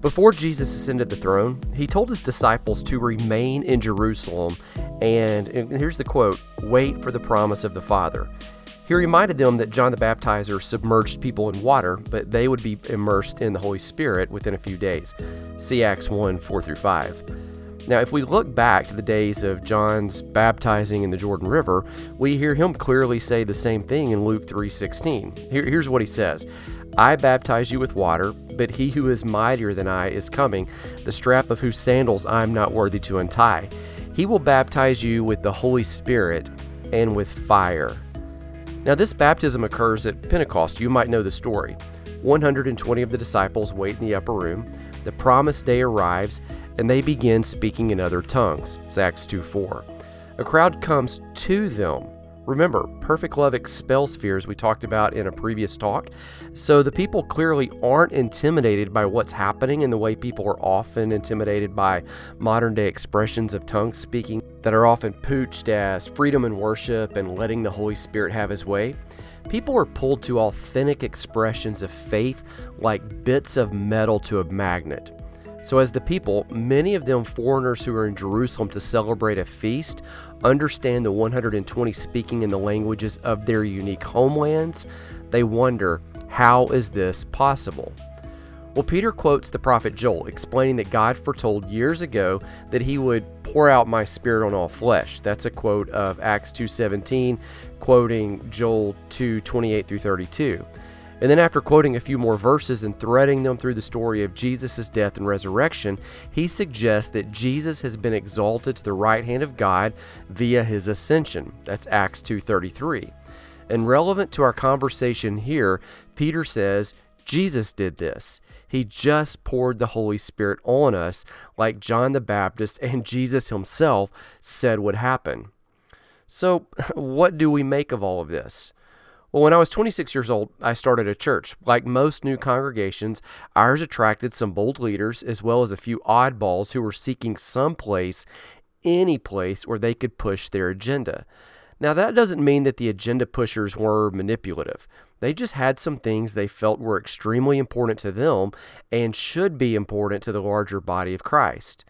Before Jesus ascended the throne, he told his disciples to remain in Jerusalem and, and here's the quote wait for the promise of the Father. He reminded them that John the Baptizer submerged people in water, but they would be immersed in the Holy Spirit within a few days. See Acts 1 4 through 5. Now, if we look back to the days of John's baptizing in the Jordan River, we hear him clearly say the same thing in Luke 3:16. Here, here's what he says: I baptize you with water, but he who is mightier than I is coming, the strap of whose sandals I am not worthy to untie. He will baptize you with the Holy Spirit and with fire. Now, this baptism occurs at Pentecost. You might know the story. 120 of the disciples wait in the upper room. The promised day arrives, and they begin speaking in other tongues. Acts 2 4. A crowd comes to them Remember, perfect love expels fears we talked about in a previous talk. So the people clearly aren't intimidated by what's happening in the way people are often intimidated by modern day expressions of tongue speaking that are often pooched as freedom and worship and letting the Holy Spirit have his way. People are pulled to authentic expressions of faith like bits of metal to a magnet. So, as the people, many of them foreigners who are in Jerusalem to celebrate a feast, understand the 120 speaking in the languages of their unique homelands, they wonder, how is this possible? Well, Peter quotes the prophet Joel, explaining that God foretold years ago that he would pour out my spirit on all flesh. That's a quote of Acts 2:17, quoting Joel 2:28 through 32. And then, after quoting a few more verses and threading them through the story of Jesus' death and resurrection, he suggests that Jesus has been exalted to the right hand of God via his ascension. That's Acts 2:33. And relevant to our conversation here, Peter says, Jesus did this. He just poured the Holy Spirit on us, like John the Baptist and Jesus himself said would happen. So, what do we make of all of this? Well, when I was 26 years old, I started a church. Like most new congregations, ours attracted some bold leaders as well as a few oddballs who were seeking some place, any place, where they could push their agenda. Now, that doesn't mean that the agenda pushers were manipulative. They just had some things they felt were extremely important to them and should be important to the larger body of Christ.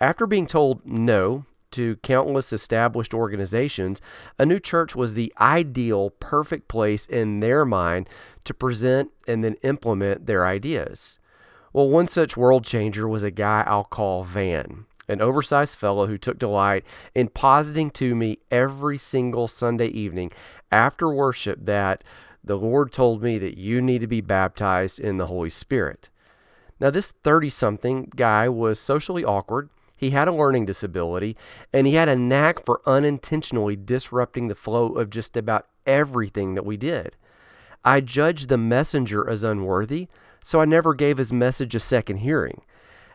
After being told no, to countless established organizations, a new church was the ideal, perfect place in their mind to present and then implement their ideas. Well, one such world changer was a guy I'll call Van, an oversized fellow who took delight in positing to me every single Sunday evening after worship that the Lord told me that you need to be baptized in the Holy Spirit. Now, this 30 something guy was socially awkward he had a learning disability, and he had a knack for unintentionally disrupting the flow of just about everything that we did. I judged the messenger as unworthy, so I never gave his message a second hearing.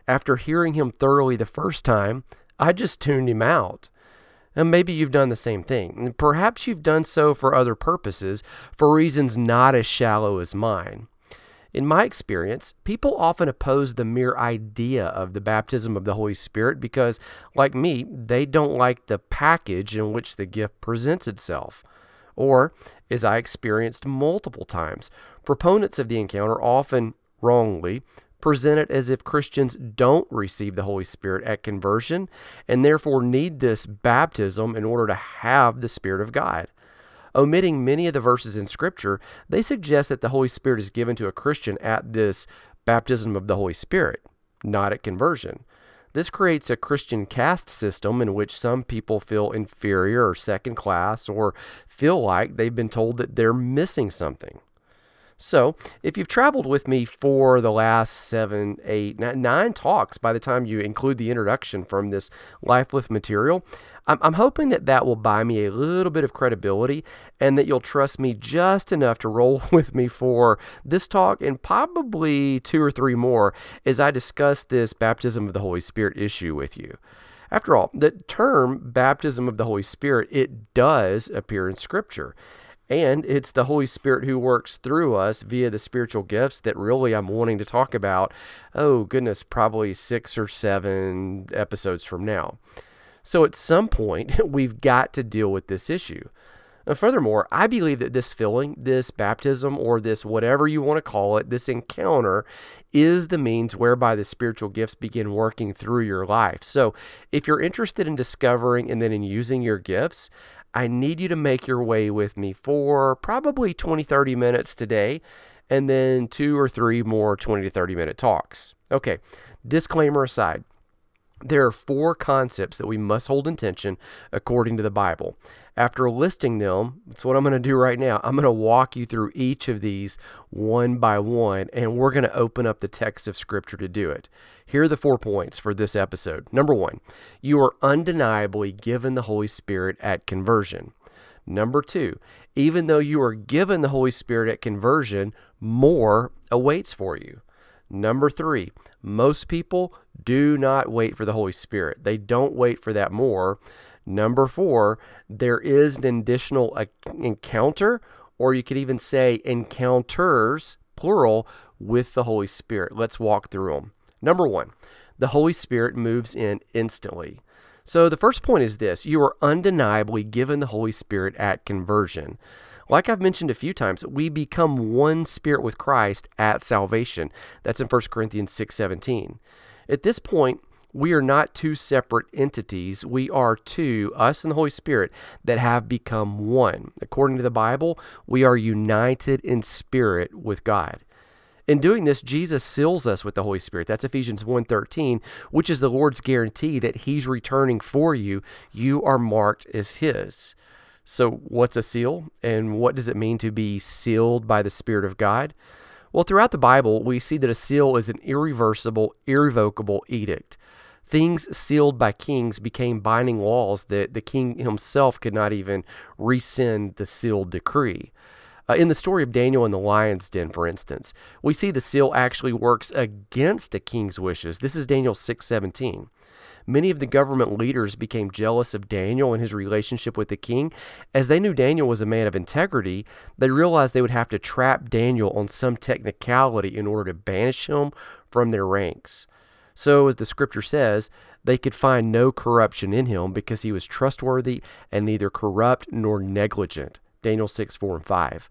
After hearing him thoroughly the first time, I just tuned him out. And maybe you've done the same thing. Perhaps you've done so for other purposes, for reasons not as shallow as mine. In my experience, people often oppose the mere idea of the baptism of the Holy Spirit because, like me, they don't like the package in which the gift presents itself. Or, as I experienced multiple times, proponents of the encounter often wrongly present it as if Christians don't receive the Holy Spirit at conversion and therefore need this baptism in order to have the Spirit of God. Omitting many of the verses in Scripture, they suggest that the Holy Spirit is given to a Christian at this baptism of the Holy Spirit, not at conversion. This creates a Christian caste system in which some people feel inferior or second class or feel like they've been told that they're missing something. So, if you've traveled with me for the last seven, eight, nine talks by the time you include the introduction from this LifeLift material, I'm, I'm hoping that that will buy me a little bit of credibility and that you'll trust me just enough to roll with me for this talk and probably two or three more as I discuss this baptism of the Holy Spirit issue with you. After all, the term baptism of the Holy Spirit, it does appear in Scripture. And it's the Holy Spirit who works through us via the spiritual gifts that really I'm wanting to talk about. Oh, goodness, probably six or seven episodes from now. So at some point, we've got to deal with this issue. Furthermore, I believe that this filling, this baptism, or this whatever you want to call it, this encounter is the means whereby the spiritual gifts begin working through your life. So if you're interested in discovering and then in using your gifts, I need you to make your way with me for probably 20, 30 minutes today, and then two or three more 20 to 30 minute talks. Okay, disclaimer aside. There are four concepts that we must hold in tension according to the Bible. After listing them, that's what I'm going to do right now. I'm going to walk you through each of these one by one, and we're going to open up the text of Scripture to do it. Here are the four points for this episode. Number one, you are undeniably given the Holy Spirit at conversion. Number two, even though you are given the Holy Spirit at conversion, more awaits for you. Number three, most people do not wait for the Holy Spirit. They don't wait for that more. Number four, there is an additional encounter, or you could even say encounters, plural, with the Holy Spirit. Let's walk through them. Number one, the Holy Spirit moves in instantly. So the first point is this you are undeniably given the Holy Spirit at conversion. Like I've mentioned a few times, we become one spirit with Christ at salvation. That's in 1 Corinthians 6:17. At this point, we are not two separate entities. We are two, us and the Holy Spirit, that have become one. According to the Bible, we are united in spirit with God. In doing this, Jesus seals us with the Holy Spirit. That's Ephesians 1:13, which is the Lord's guarantee that he's returning for you. You are marked as his. So, what's a seal and what does it mean to be sealed by the Spirit of God? Well, throughout the Bible, we see that a seal is an irreversible, irrevocable edict. Things sealed by kings became binding laws that the king himself could not even rescind the sealed decree. Uh, in the story of Daniel in the lion's den, for instance, we see the seal actually works against a king's wishes. This is Daniel 6:17. Many of the government leaders became jealous of Daniel and his relationship with the king. As they knew Daniel was a man of integrity, they realized they would have to trap Daniel on some technicality in order to banish him from their ranks. So, as the scripture says, they could find no corruption in him because he was trustworthy and neither corrupt nor negligent. Daniel 6, 4, and 5.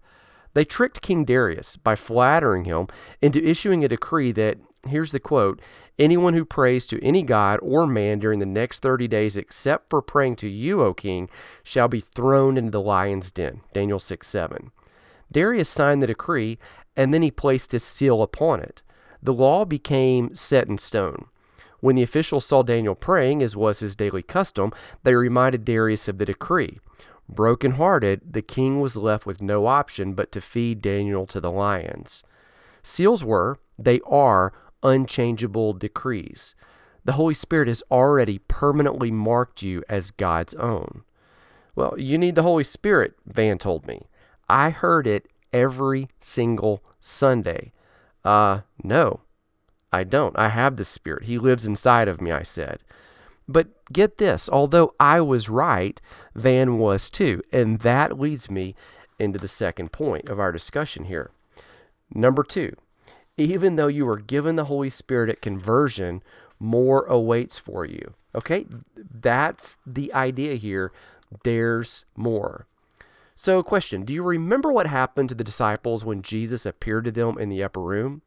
They tricked King Darius by flattering him into issuing a decree that, here's the quote, Anyone who prays to any god or man during the next 30 days, except for praying to you, O king, shall be thrown into the lion's den. Daniel 6 7. Darius signed the decree, and then he placed his seal upon it. The law became set in stone. When the officials saw Daniel praying, as was his daily custom, they reminded Darius of the decree. Broken-hearted, the king was left with no option but to feed Daniel to the lions. Seals were, they are, unchangeable decrees. The Holy Spirit has already permanently marked you as God's own. Well, you need the Holy Spirit, Van told me. I heard it every single Sunday. Uh, no, I don't. I have the Spirit. He lives inside of me, I said. But get this although I was right, Van was too. And that leads me into the second point of our discussion here. Number two, even though you were given the Holy Spirit at conversion, more awaits for you. Okay? That's the idea here. There's more. So, question Do you remember what happened to the disciples when Jesus appeared to them in the upper room?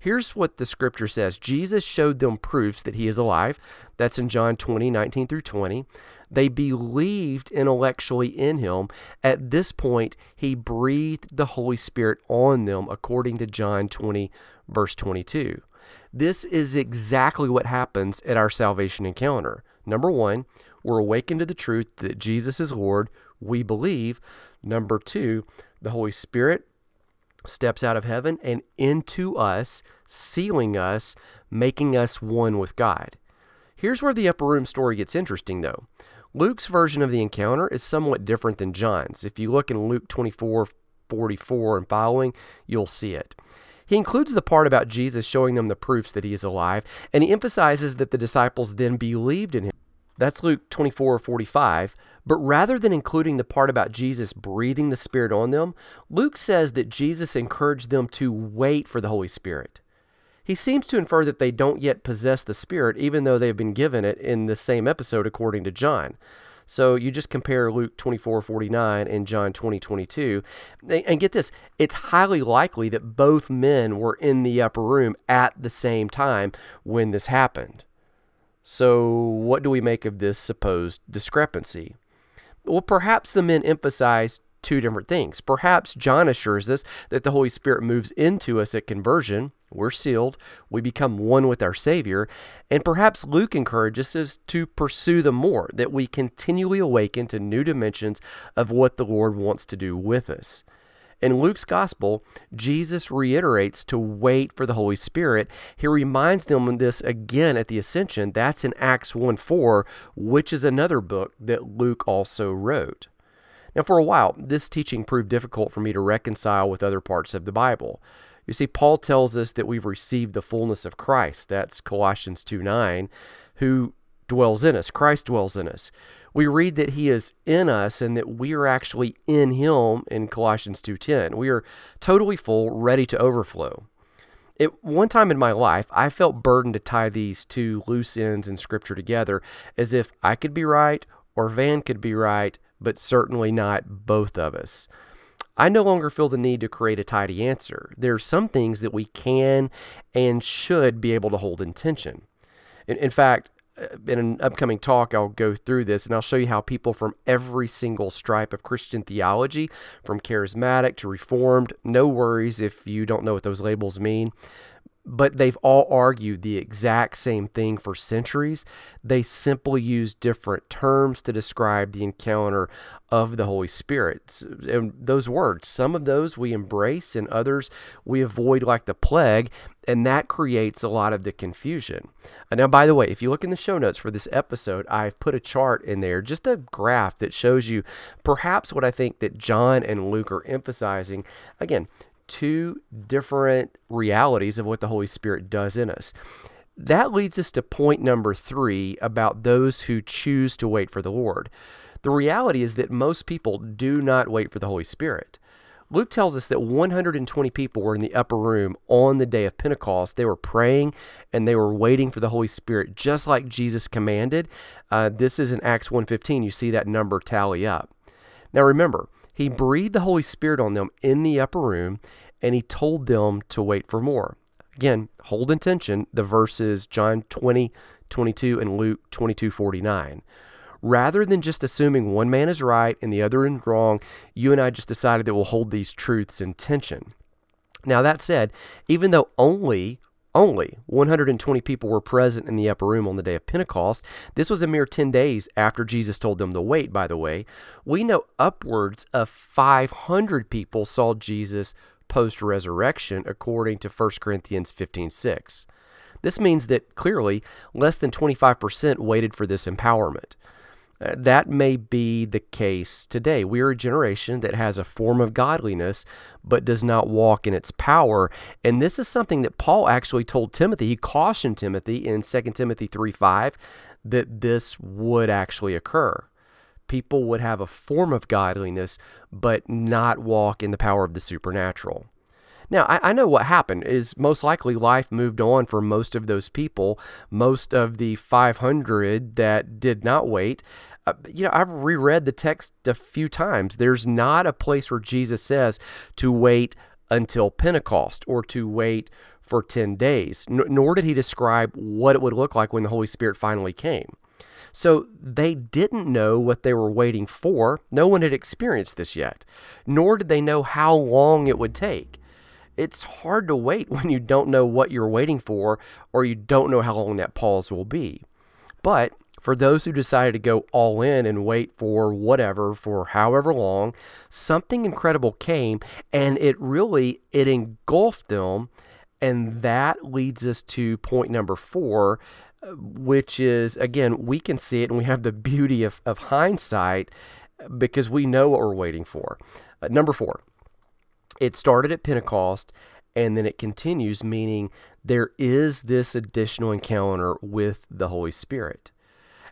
Here's what the scripture says Jesus showed them proofs that he is alive. That's in John 20, 19 through 20. They believed intellectually in him. At this point, he breathed the Holy Spirit on them, according to John 20, verse 22. This is exactly what happens at our salvation encounter. Number one, we're awakened to the truth that Jesus is Lord. We believe. Number two, the Holy Spirit steps out of heaven and into us, sealing us, making us one with God. Here's where the upper room story gets interesting, though. Luke's version of the encounter is somewhat different than John's. If you look in Luke 24 44 and following, you'll see it. He includes the part about Jesus showing them the proofs that he is alive, and he emphasizes that the disciples then believed in him. That's Luke 24 45. But rather than including the part about Jesus breathing the Spirit on them, Luke says that Jesus encouraged them to wait for the Holy Spirit. He seems to infer that they don't yet possess the Spirit, even though they have been given it in the same episode according to John. So you just compare Luke 24 49 and John 20 22. And get this, it's highly likely that both men were in the upper room at the same time when this happened. So, what do we make of this supposed discrepancy? Well, perhaps the men emphasized two different things. Perhaps John assures us that the Holy Spirit moves into us at conversion. We're sealed. We become one with our Savior. And perhaps Luke encourages us to pursue them more, that we continually awaken to new dimensions of what the Lord wants to do with us. In Luke's gospel, Jesus reiterates to wait for the Holy Spirit. He reminds them of this again at the ascension. That's in Acts 1 4, which is another book that Luke also wrote. Now, for a while, this teaching proved difficult for me to reconcile with other parts of the Bible. You see, Paul tells us that we've received the fullness of Christ. That's Colossians 2 9, who dwells in us. Christ dwells in us. We read that he is in us and that we are actually in him in Colossians 2:10. We are totally full, ready to overflow. At one time in my life, I felt burdened to tie these two loose ends in scripture together as if I could be right or Van could be right but certainly not both of us. I no longer feel the need to create a tidy answer. There are some things that we can and should be able to hold in tension. In, in fact, uh, in an upcoming talk, I'll go through this and I'll show you how people from every single stripe of Christian theology, from charismatic to reformed, no worries if you don't know what those labels mean, but they've all argued the exact same thing for centuries. They simply use different terms to describe the encounter of the Holy Spirit. And those words, some of those we embrace and others we avoid like the plague, and that creates a lot of the confusion. Uh, now, by the way, if you look in the show notes for this episode, I've put a chart in there, just a graph that shows you perhaps what I think that John and Luke are emphasizing. Again, two different realities of what the Holy Spirit does in us. That leads us to point number three about those who choose to wait for the Lord. The reality is that most people do not wait for the Holy Spirit. Luke tells us that 120 people were in the upper room on the day of Pentecost. They were praying and they were waiting for the Holy Spirit, just like Jesus commanded. Uh, this is in Acts 1:15. You see that number tally up. Now remember, he breathed the Holy Spirit on them in the upper room, and he told them to wait for more. Again, hold intention the verses John 20, 22, and Luke 22, 49. Rather than just assuming one man is right and the other is wrong, you and I just decided that we'll hold these truths in tension. Now, that said, even though only only 120 people were present in the upper room on the day of Pentecost. This was a mere 10 days after Jesus told them to wait, by the way. We know upwards of 500 people saw Jesus post resurrection, according to 1 Corinthians 15 6. This means that clearly less than 25% waited for this empowerment. Uh, that may be the case today. We are a generation that has a form of godliness but does not walk in its power. And this is something that Paul actually told Timothy. He cautioned Timothy in 2 Timothy 3 5 that this would actually occur. People would have a form of godliness but not walk in the power of the supernatural. Now, I, I, know what happened is most likely life moved on for most of those people. Most of the 500 that did not wait Uh, you know, I've reread the text a few times. There's not a place where Jesus says to wait until Pentecost or to wait for 10 days, nor did he describe what it would look like when the Holy Spirit finally came. So they didn't know what they were waiting for. No one had experienced this yet, nor did they know how long it would take. It's hard to wait when you don't know what you're waiting for or you don't know how long that pause will be. But for those who decided to go all in and wait for whatever for however long something incredible came and it really it engulfed them and that leads us to point number four which is again we can see it and we have the beauty of, of hindsight because we know what we're waiting for. Uh, number four it started at pentecost and then it continues meaning there is this additional encounter with the holy spirit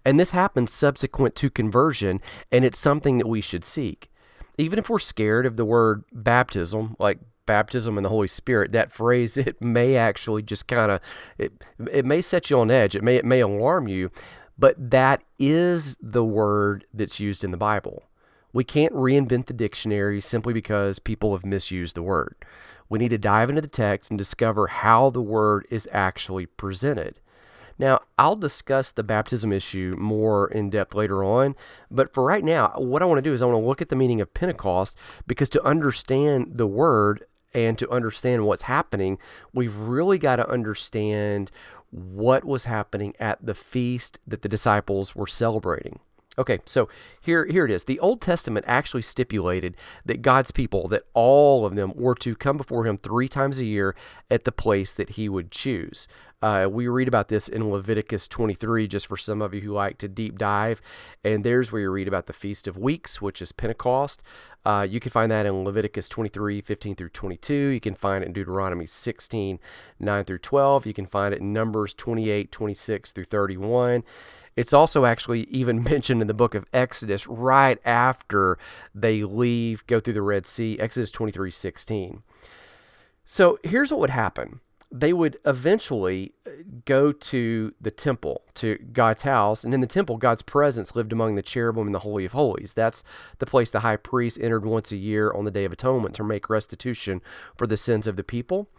and this happens subsequent to conversion, and it's something that we should seek. Even if we're scared of the word baptism, like baptism in the Holy Spirit, that phrase, it may actually just kind of, it, it may set you on edge. It may, it may alarm you. but that is the word that's used in the Bible. We can't reinvent the dictionary simply because people have misused the word. We need to dive into the text and discover how the word is actually presented. Now, I'll discuss the baptism issue more in depth later on, but for right now, what I want to do is I want to look at the meaning of Pentecost because to understand the word and to understand what's happening, we've really got to understand what was happening at the feast that the disciples were celebrating. Okay, so here here it is. The Old Testament actually stipulated that God's people, that all of them were to come before him 3 times a year at the place that he would choose. Uh, we read about this in Leviticus 23, just for some of you who like to deep dive. And there's where you read about the Feast of Weeks, which is Pentecost. Uh, you can find that in Leviticus 23, 15 through 22. You can find it in Deuteronomy 16, 9 through 12. You can find it in Numbers 28, 26 through 31. It's also actually even mentioned in the book of Exodus right after they leave, go through the Red Sea, Exodus 23 16. So here's what would happen they would eventually uh, go to the temple, to God's house. And in the temple, God's presence lived among the cherubim in the Holy of Holies. That's the place the high priest entered once a year on the Day of Atonement to make restitution for the sins of the people.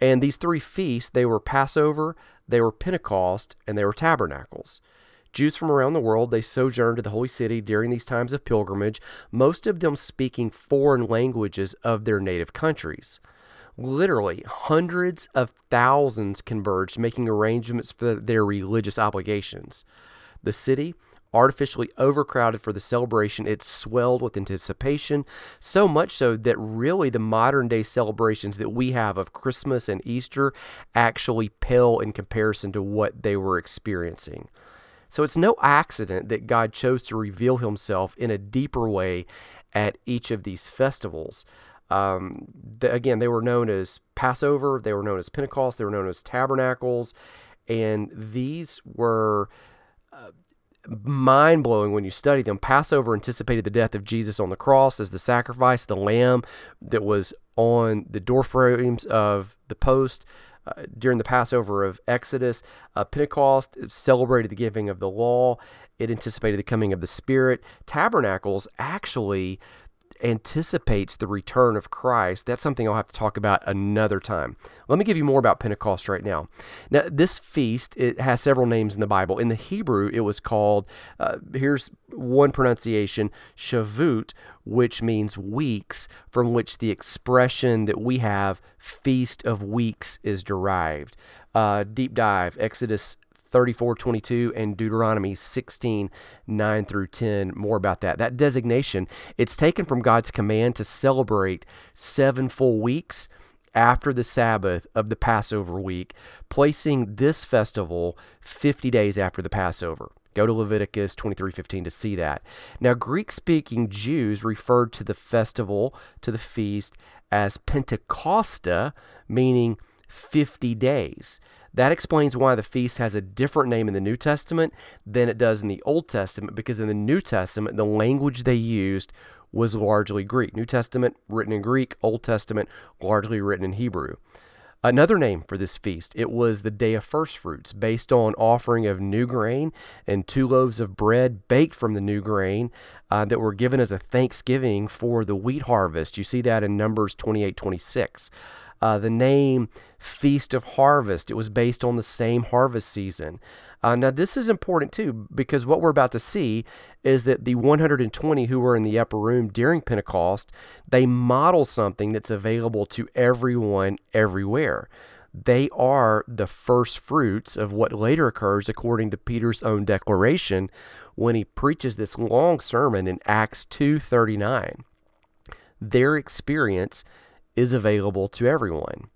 And these three feasts, they were Passover, they were Pentecost, and they were Tabernacles. Jews from around the world, they sojourned to the holy city during these times of pilgrimage, most of them speaking foreign languages of their native countries. Literally, hundreds of thousands converged, making arrangements for their religious obligations. The city, artificially overcrowded for the celebration, it swelled with anticipation, so much so that really the modern day celebrations that we have of Christmas and Easter actually pale in comparison to what they were experiencing. So it's no accident that God chose to reveal himself in a deeper way at each of these festivals. Um, the, again, they were known as Passover, they were known as Pentecost, they were known as Tabernacles, and these were uh, mind blowing when you study them. Passover anticipated the death of Jesus on the cross as the sacrifice, the lamb that was on the door frames of the post. Uh, during the Passover of Exodus, uh, Pentecost celebrated the giving of the law. It anticipated the coming of the Spirit. Tabernacles actually anticipates the return of Christ, that's something I'll have to talk about another time. Let me give you more about Pentecost right now. Now, this feast it has several names in the Bible. In the Hebrew, it was called. Uh, here's one pronunciation: Shavuot, which means weeks, from which the expression that we have, Feast of Weeks, is derived. Uh, deep dive, Exodus 34 22 and Deuteronomy 16 9 through 10. More about that. That designation, it's taken from God's command to celebrate seven full weeks after the Sabbath of the Passover week, placing this festival 50 days after the Passover. Go to Leviticus 23:15 to see that. Now Greek-speaking Jews referred to the festival, to the feast as Pentecosta, meaning 50 days. That explains why the feast has a different name in the New Testament than it does in the Old Testament, because in the New Testament, the language they used was largely Greek. New Testament written in Greek, Old Testament largely written in Hebrew. Another name for this feast, it was the Day of First Fruits, based on offering of new grain and two loaves of bread baked from the new grain uh, that were given as a thanksgiving for the wheat harvest. You see that in Numbers 28 26. Uh, the name Feast of Harvest, it was based on the same harvest season. Uh, now, this is important too, because what we're about to see is that the 120 who were in the upper room during Pentecost, they model something that's available to everyone everywhere. They are the first fruits of what later occurs according to Peter's own declaration when he preaches this long sermon in Acts 2:39. Their experience is available to everyone.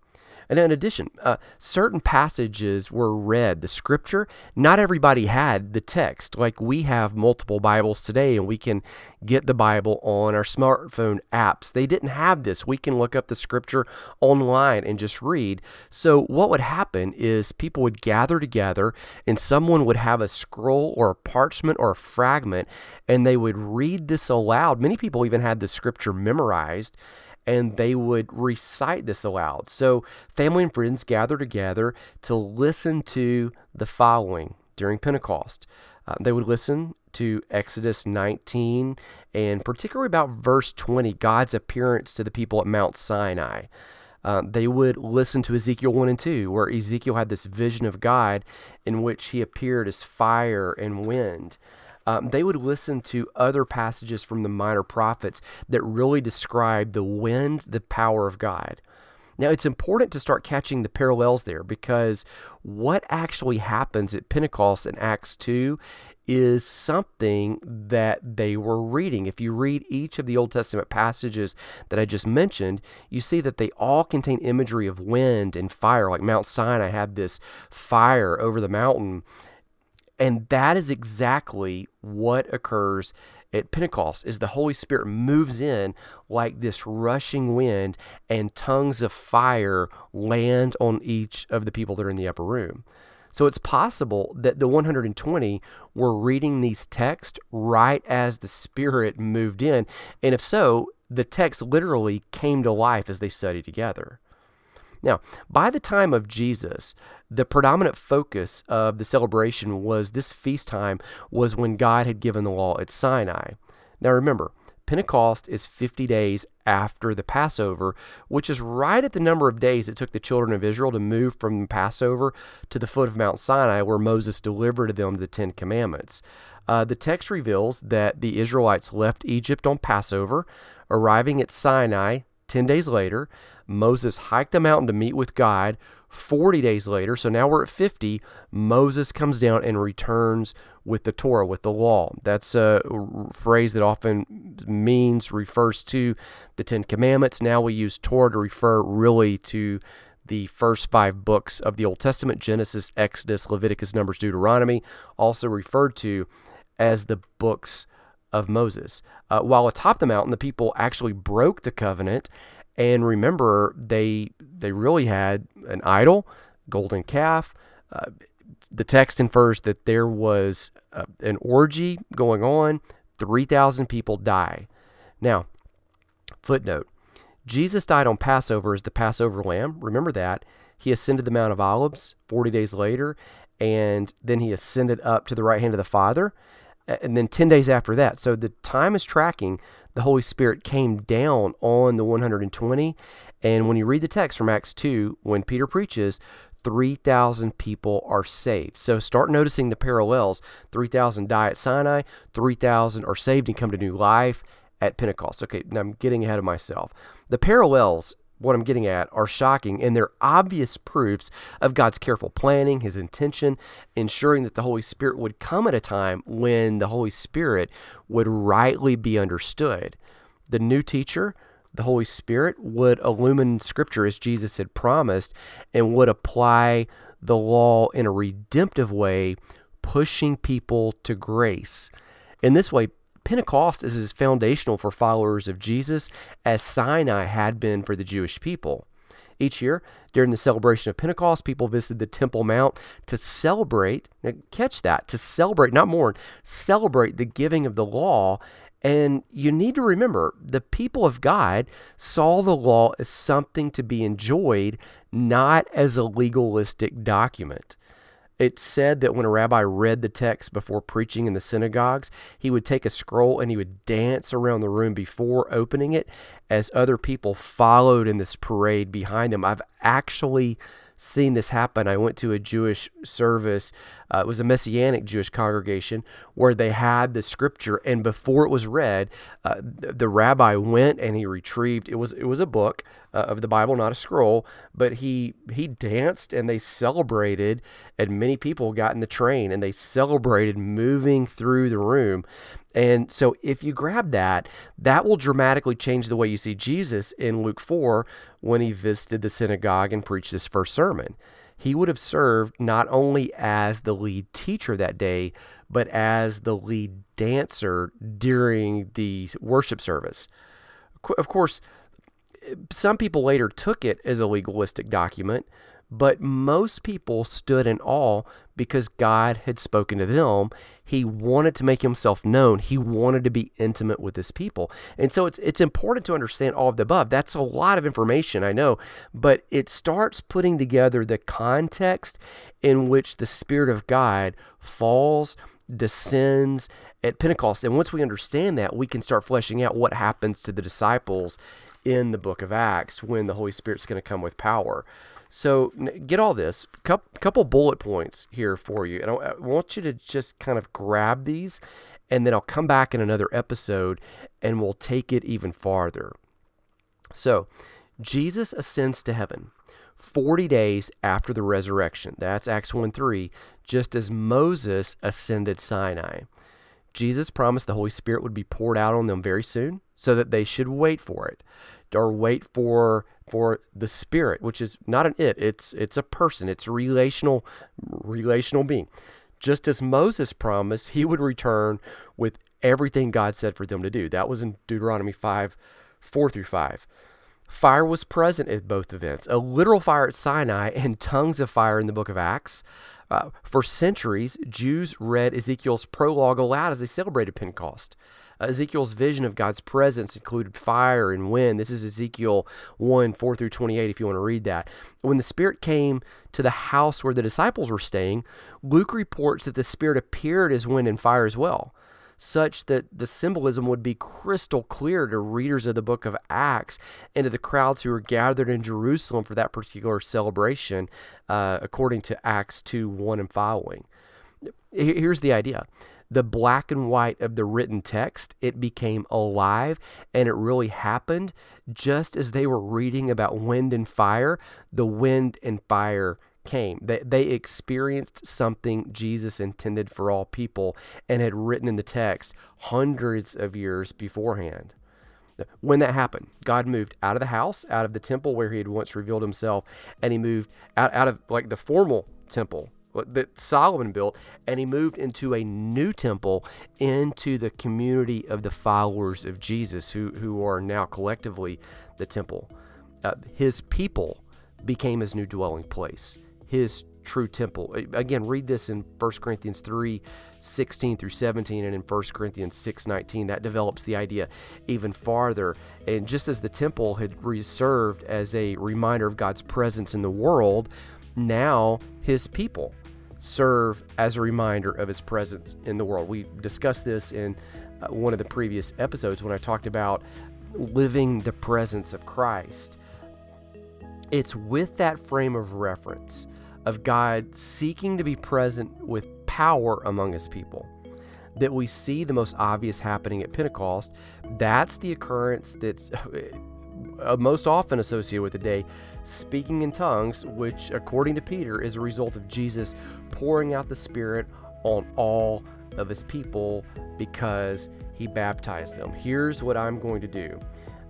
And in addition, uh, certain passages were read. The scripture, not everybody had the text. Like we have multiple Bibles today and we can get the Bible on our smartphone apps. They didn't have this. We can look up the scripture online and just read. So, what would happen is people would gather together and someone would have a scroll or a parchment or a fragment and they would read this aloud. Many people even had the scripture memorized and they would recite this aloud. So, family and friends gather together to listen to the following during Pentecost. Uh, they would listen to Exodus 19 and particularly about verse 20, God's appearance to the people at Mount Sinai. Uh, they would listen to Ezekiel 1 and 2, where Ezekiel had this vision of God in which he appeared as fire and wind. Um, they would listen to other passages from the minor prophets that really describe the wind, the power of God. Now, it's important to start catching the parallels there because what actually happens at Pentecost in Acts 2 is something that they were reading. If you read each of the Old Testament passages that I just mentioned, you see that they all contain imagery of wind and fire. Like Mount Sinai had this fire over the mountain. And that is exactly what occurs at Pentecost is the Holy Spirit moves in like this rushing wind and tongues of fire land on each of the people that are in the upper room. So it's possible that the 120 were reading these texts right as the Spirit moved in. And if so, the text literally came to life as they studied together. Now, by the time of Jesus, the predominant focus of the celebration was this feast time was when God had given the law at Sinai. Now remember, Pentecost is 50 days after the Passover, which is right at the number of days it took the children of Israel to move from the Passover to the foot of Mount Sinai, where Moses delivered to them the Ten Commandments. Uh, the text reveals that the Israelites left Egypt on Passover, arriving at Sinai 10 days later. Moses hiked the mountain to meet with God. 40 days later, so now we're at 50, Moses comes down and returns with the Torah, with the law. That's a phrase that often means, refers to the Ten Commandments. Now we use Torah to refer really to the first five books of the Old Testament Genesis, Exodus, Leviticus, Numbers, Deuteronomy, also referred to as the books of Moses. Uh, while atop the mountain, the people actually broke the covenant and remember, they they really had an idol, golden calf. Uh, the text infers that there was uh, an orgy going on. Three thousand people die. Now, footnote: Jesus died on Passover as the Passover lamb. Remember that. He ascended the Mount of Olives 40 days later, and then he ascended up to the right hand of the Father. And then 10 days after that. So the time is tracking the Holy Spirit came down on the 120. And when you read the text from Acts 2, when Peter preaches, 3,000 people are saved. So start noticing the parallels. 3,000 die at Sinai, 3,000 are saved and come to new life at Pentecost. Okay, now I'm getting ahead of myself. The parallels what I'm getting at are shocking and they're obvious proofs of God's careful planning, his intention, ensuring that the Holy Spirit would come at a time when the Holy Spirit would rightly be understood. The new teacher, the Holy Spirit, would illumine Scripture as Jesus had promised and would apply the law in a redemptive way, pushing people to grace. In this way, Pentecost is as foundational for followers of Jesus as Sinai had been for the Jewish people. Each year, during the celebration of Pentecost, people visited the Temple Mount to celebrate, catch that, to celebrate, not mourn, celebrate the giving of the law. And you need to remember the people of God saw the law as something to be enjoyed, not as a legalistic document. It said that when a rabbi read the text before preaching in the synagogues, he would take a scroll and he would dance around the room before opening it as other people followed in this parade behind him. I've actually seen this happen. I went to a Jewish service. Uh, it was a Messianic Jewish congregation where they had the scripture, and before it was read, uh, the, the, rabbi went and he retrieved. It was it was a book uh, of the Bible, not a scroll, but he he danced and they celebrated, and many people got in the train and they celebrated moving through the room. And so, if you grab that, that will dramatically change the way you see Jesus in Luke 4 when he visited the synagogue and preached his first sermon. He would have served not only as the lead teacher that day, but as the lead dancer during the worship service. Of course, some people later took it as a legalistic document, but most people stood in awe because God had spoken to them. He wanted to make himself known. He wanted to be intimate with his people. And so it's it's important to understand all of the above. That's a lot of information, I know, but it starts putting together the context in which the spirit of God falls descends at Pentecost. And once we understand that, we can start fleshing out what happens to the disciples in the book of Acts when the Holy Spirit's going to come with power. So get all this, couple bullet points here for you. And I want you to just kind of grab these, and then I'll come back in another episode and we'll take it even farther. So Jesus ascends to heaven. 40 days after the resurrection. That's Acts 1 3, just as Moses ascended Sinai. Jesus promised the Holy Spirit would be poured out on them very soon so that they should wait for it or wait for for the spirit which is not an it it's it's a person it's a relational relational being just as Moses promised he would return with everything God said for them to do that was in Deuteronomy 5 4 through 5 Fire was present at both events a literal fire at Sinai and tongues of fire in the book of Acts. Uh, for centuries, Jews read Ezekiel's prologue aloud as they celebrated Pentecost. Uh, Ezekiel's vision of God's presence included fire and wind. This is Ezekiel 1 4 through 28, if you want to read that. When the Spirit came to the house where the disciples were staying, Luke reports that the Spirit appeared as wind and fire as well such that the symbolism would be crystal clear to readers of the book of Acts and to the crowds who were gathered in Jerusalem for that particular celebration, uh, according to Acts 2 1 and following. Here's the idea the black and white of the written text, it became alive and it really happened just as they were reading about wind and fire. The wind and fire came. They, they experienced something Jesus intended for all people and had written in the text hundreds of years beforehand. When that happened, God moved out of the house, out of the temple where he had once revealed himself, and he moved out, out of like the formal temple that Solomon built, and he moved into a new temple into the community of the followers of Jesus, who, who are now collectively the temple. Uh, his people became his new dwelling place his true temple. Again, read this in 1 Corinthians 3 16 through 17 and in 1 Corinthians 6 19. That develops the idea even farther. And just as the temple had reserved as a reminder of God's presence in the world, now his people serve as a reminder of his presence in the world. We discussed this in uh, one of the previous episodes when I talked about living the presence of Christ. It's with that frame of reference of God seeking to be present with power among his people that we see the most obvious happening at Pentecost. That's the occurrence that's Uh, most often associated with the day, speaking in tongues, which, according to Peter, is a result of Jesus pouring out the Spirit on all of his people because he baptized them. Here's what I'm going to do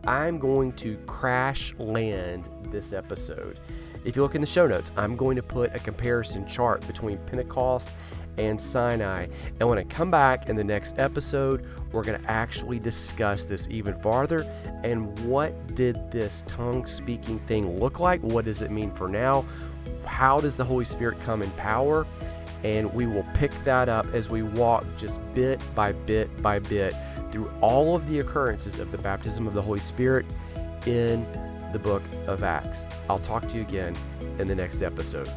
I'm going to crash land this episode. If you look in the show notes, I'm going to put a comparison chart between Pentecost and Sinai. And when I come back in the next episode, we're going to actually discuss this even farther and what did this tongue speaking thing look like? What does it mean for now? How does the Holy Spirit come in power? And we will pick that up as we walk just bit by bit by bit through all of the occurrences of the baptism of the Holy Spirit in the book of Acts. I'll talk to you again in the next episode.